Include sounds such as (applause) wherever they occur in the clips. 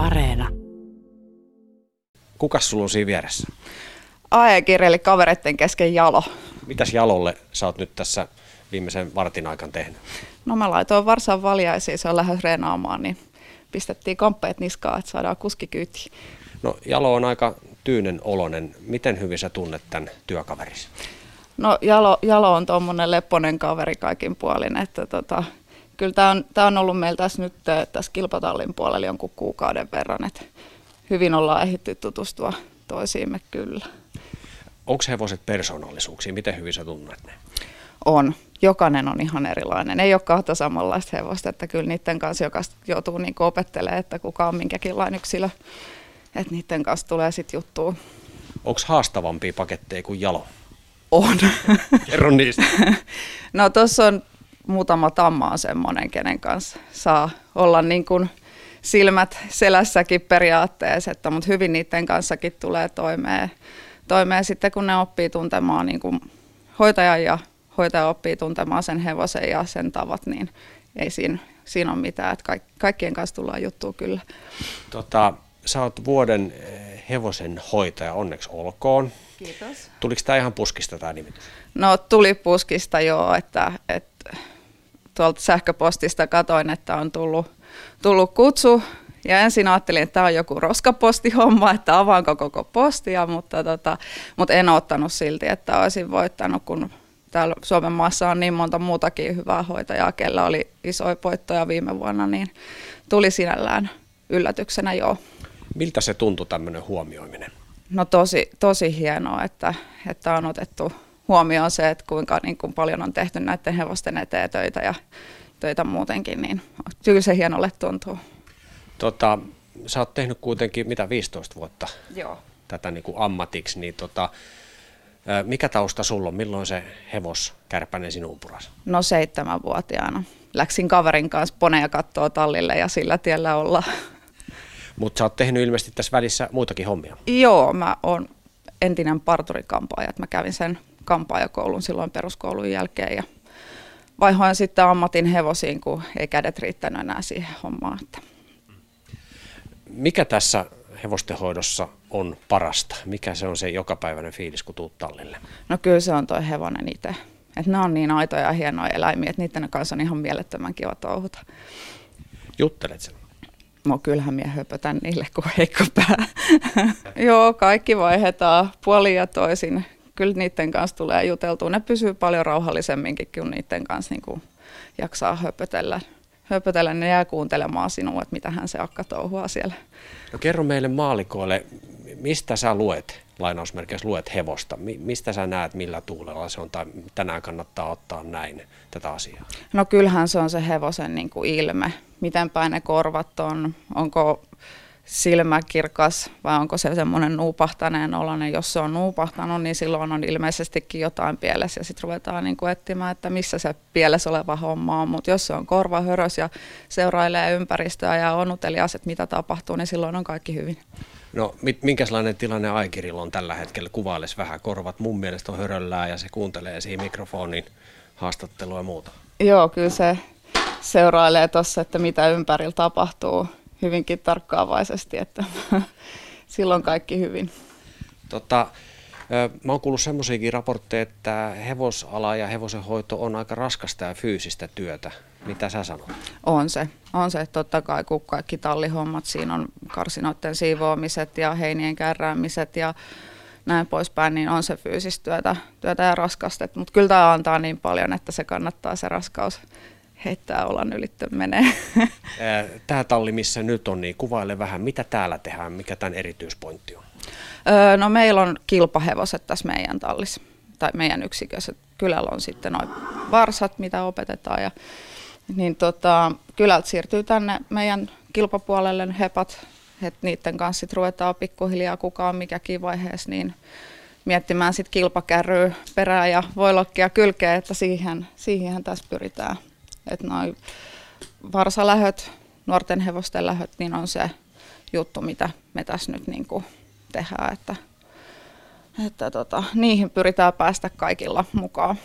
Areena. Kukas sulla on siinä vieressä? AE-kirjaili kavereiden kesken jalo. Mitäs Jalolle sä oot nyt tässä viimeisen vartin aikana tehnyt? No mä laitoin Varsan valjaisiin, se on lähes reenaamaan, niin pistettiin kamppeet niskaan, että saadaan kuski kyytiin. No Jalo on aika tyynen olonen. Miten hyvin sä tunnet tämän työkaverisi? No Jalo, Jalo on tuommoinen lepponen kaveri kaikin puolin, että tota, kyllä tämä on, tää on ollut meillä tässä nyt eh, tässä kilpatallin puolella jonkun kuukauden verran, että hyvin ollaan ehditty tutustua toisiimme kyllä. Onko hevoset persoonallisuuksia? Miten hyvin sä tunnet ne? On. Jokainen on ihan erilainen. Ei ole kahta samanlaista hevosta, että kyllä niiden kanssa joka joutuu niin opettelemaan, että kuka on minkäkinlainen yksilö. Että niiden kanssa tulee sitten juttua. Onko haastavampia paketteja kuin Jalo? On. Kerro niistä. (laughs) no tuossa on muutama tamma on semmoinen, kenen kanssa saa olla niin kuin silmät selässäkin periaatteessa, että, mutta hyvin niiden kanssakin tulee toimeen, toimeen sitten, kun ne oppii tuntemaan niin kuin hoitajan ja hoitaja oppii tuntemaan sen hevosen ja sen tavat, niin ei siinä, siinä ole mitään, että kaik, kaikkien kanssa tullaan juttua kyllä. Tota, sä oot vuoden eh, hevosen hoitaja, onneksi olkoon. Kiitos. Tuliko tämä ihan puskista tämä nimitys? No tuli puskista joo, että, että tuolta sähköpostista katoin, että on tullut, tullut kutsu ja ensin ajattelin, että tämä on joku roskapostihomma, että avaanko koko postia, mutta, tota, mutta en ottanut silti, että olisin voittanut, kun täällä Suomen maassa on niin monta muutakin hyvää hoitajaa, kellä oli isoja voittoja viime vuonna, niin tuli sinällään yllätyksenä joo. Miltä se tuntui tämmöinen huomioiminen? No tosi, tosi hienoa, että, että on otettu huomioon se, että kuinka niin kuin paljon on tehty näiden hevosten eteen töitä ja töitä muutenkin, niin kyllä se hienolle tuntuu. Tota, sä oot tehnyt kuitenkin mitä 15 vuotta Joo. tätä niin kuin ammatiksi, niin tota, mikä tausta sulla on? Milloin se hevos kärpänen sinuun puras? No seitsemänvuotiaana. Läksin kaverin kanssa poneja kattoo tallille ja sillä tiellä olla. Mutta sä oot tehnyt ilmeisesti tässä välissä muitakin hommia. Joo, mä oon entinen parturikampaaja. Mä kävin sen kampaajakoulun silloin peruskoulun jälkeen ja vaihoin sitten ammatin hevosiin, kun ei kädet riittänyt enää siihen hommaan. Että. Mikä tässä hevostenhoidossa on parasta? Mikä se on se jokapäiväinen fiilis, kun tuut tallille? No kyllä se on toi hevonen itse. Et ne on niin aitoja ja hienoja eläimiä, että niiden kanssa on ihan mielettömän kiva touhuta. Juttelet sen? No kyllähän minä höpötän niille, kun heikko pää. (laughs) Joo, kaikki vaihdetaan puolin ja toisin. Kyllä niiden kanssa tulee juteltua. Ne pysyy paljon rauhallisemminkin, kun niiden kanssa niin kuin jaksaa höpötellä höpötellä, ne jää kuuntelemaan sinua, että mitä hän se akka touhua siellä. No kerro meille maalikoille, mistä sä luet, lainausmerkeissä luet hevosta, mistä sä näet, millä tuulella se on, tai tänään kannattaa ottaa näin tätä asiaa? No kyllähän se on se hevosen niin kuin ilme, miten päin ne korvat on, onko silmä kirkas vai onko se semmoinen nuupahtaneen oloinen. Jos se on nuupahtanut, niin silloin on ilmeisestikin jotain pielessä ja sitten ruvetaan niin kuin etsimään, että missä se pielessä oleva homma on. Mutta jos se on korva hörös ja seurailee ympäristöä ja on utelias, että mitä tapahtuu, niin silloin on kaikki hyvin. No minkälainen tilanne Aikirilla on tällä hetkellä? Kuvailisi vähän korvat. Mun mielestä on höröllää ja se kuuntelee siihen mikrofonin haastattelua ja muuta. Joo, kyllä se seurailee tuossa, että mitä ympärillä tapahtuu hyvinkin tarkkaavaisesti, että (laughs) silloin kaikki hyvin. Tota, Mä oon kuullut semmoisiakin raportteja, että hevosala ja hevosenhoito on aika raskasta ja fyysistä työtä. Mitä sä sanot? On se. On se. Totta kai kun kaikki tallihommat, siinä on karsinoiden siivoamiset ja heinien kärräämiset ja näin poispäin, niin on se fyysistä työtä, työtä ja raskasta. Mutta kyllä tämä antaa niin paljon, että se kannattaa se raskaus heittää olan ylittä menee. (laughs) Tämä talli, missä nyt on, niin kuvaile vähän, mitä täällä tehdään, mikä tämän erityispointti on? Öö, no meillä on kilpahevoset tässä meidän tallissa, tai meidän yksikössä. Kylällä on sitten noin varsat, mitä opetetaan. Ja, niin tota, kylältä siirtyy tänne meidän kilpapuolelle hepat, että niiden kanssa sit ruvetaan pikkuhiljaa kuka on mikäkin vaiheessa, niin miettimään sitten kilpakärryä perää ja voilokkia kylkeä, että siihen, siihen tässä pyritään että noin varsalähöt, nuorten hevosten lähöt, niin on se juttu, mitä me tässä nyt niin kuin tehdään, että, että tota, niihin pyritään päästä kaikilla mukaan.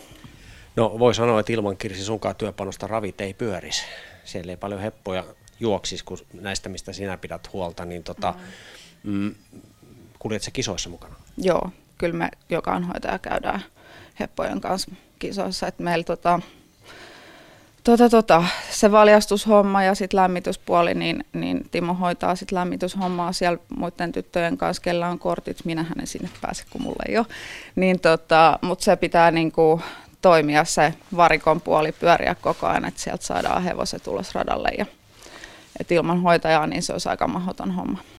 No voi sanoa, että ilman Kirsi sunkaan työpanosta ravit ei pyörisi. Siellä ei paljon heppoja juoksis, kun näistä, mistä sinä pidät huolta, niin tota, mm. Mm, kuljet se kisoissa mukana? Joo, kyllä me jokainen hoitaja käydään heppojen kanssa kisoissa. että meillä tota, tota, tota, se valjastushomma ja sitten lämmityspuoli, niin, niin Timo hoitaa sitten lämmityshommaa siellä muiden tyttöjen kanssa, kellä on kortit. Minähän en sinne pääse, kun mulla ei ole. Niin tota, Mutta se pitää niinku toimia se varikon puoli pyöriä koko ajan, että sieltä saadaan hevoset ulos radalle. Ja, et ilman hoitajaa niin se olisi aika mahdoton homma.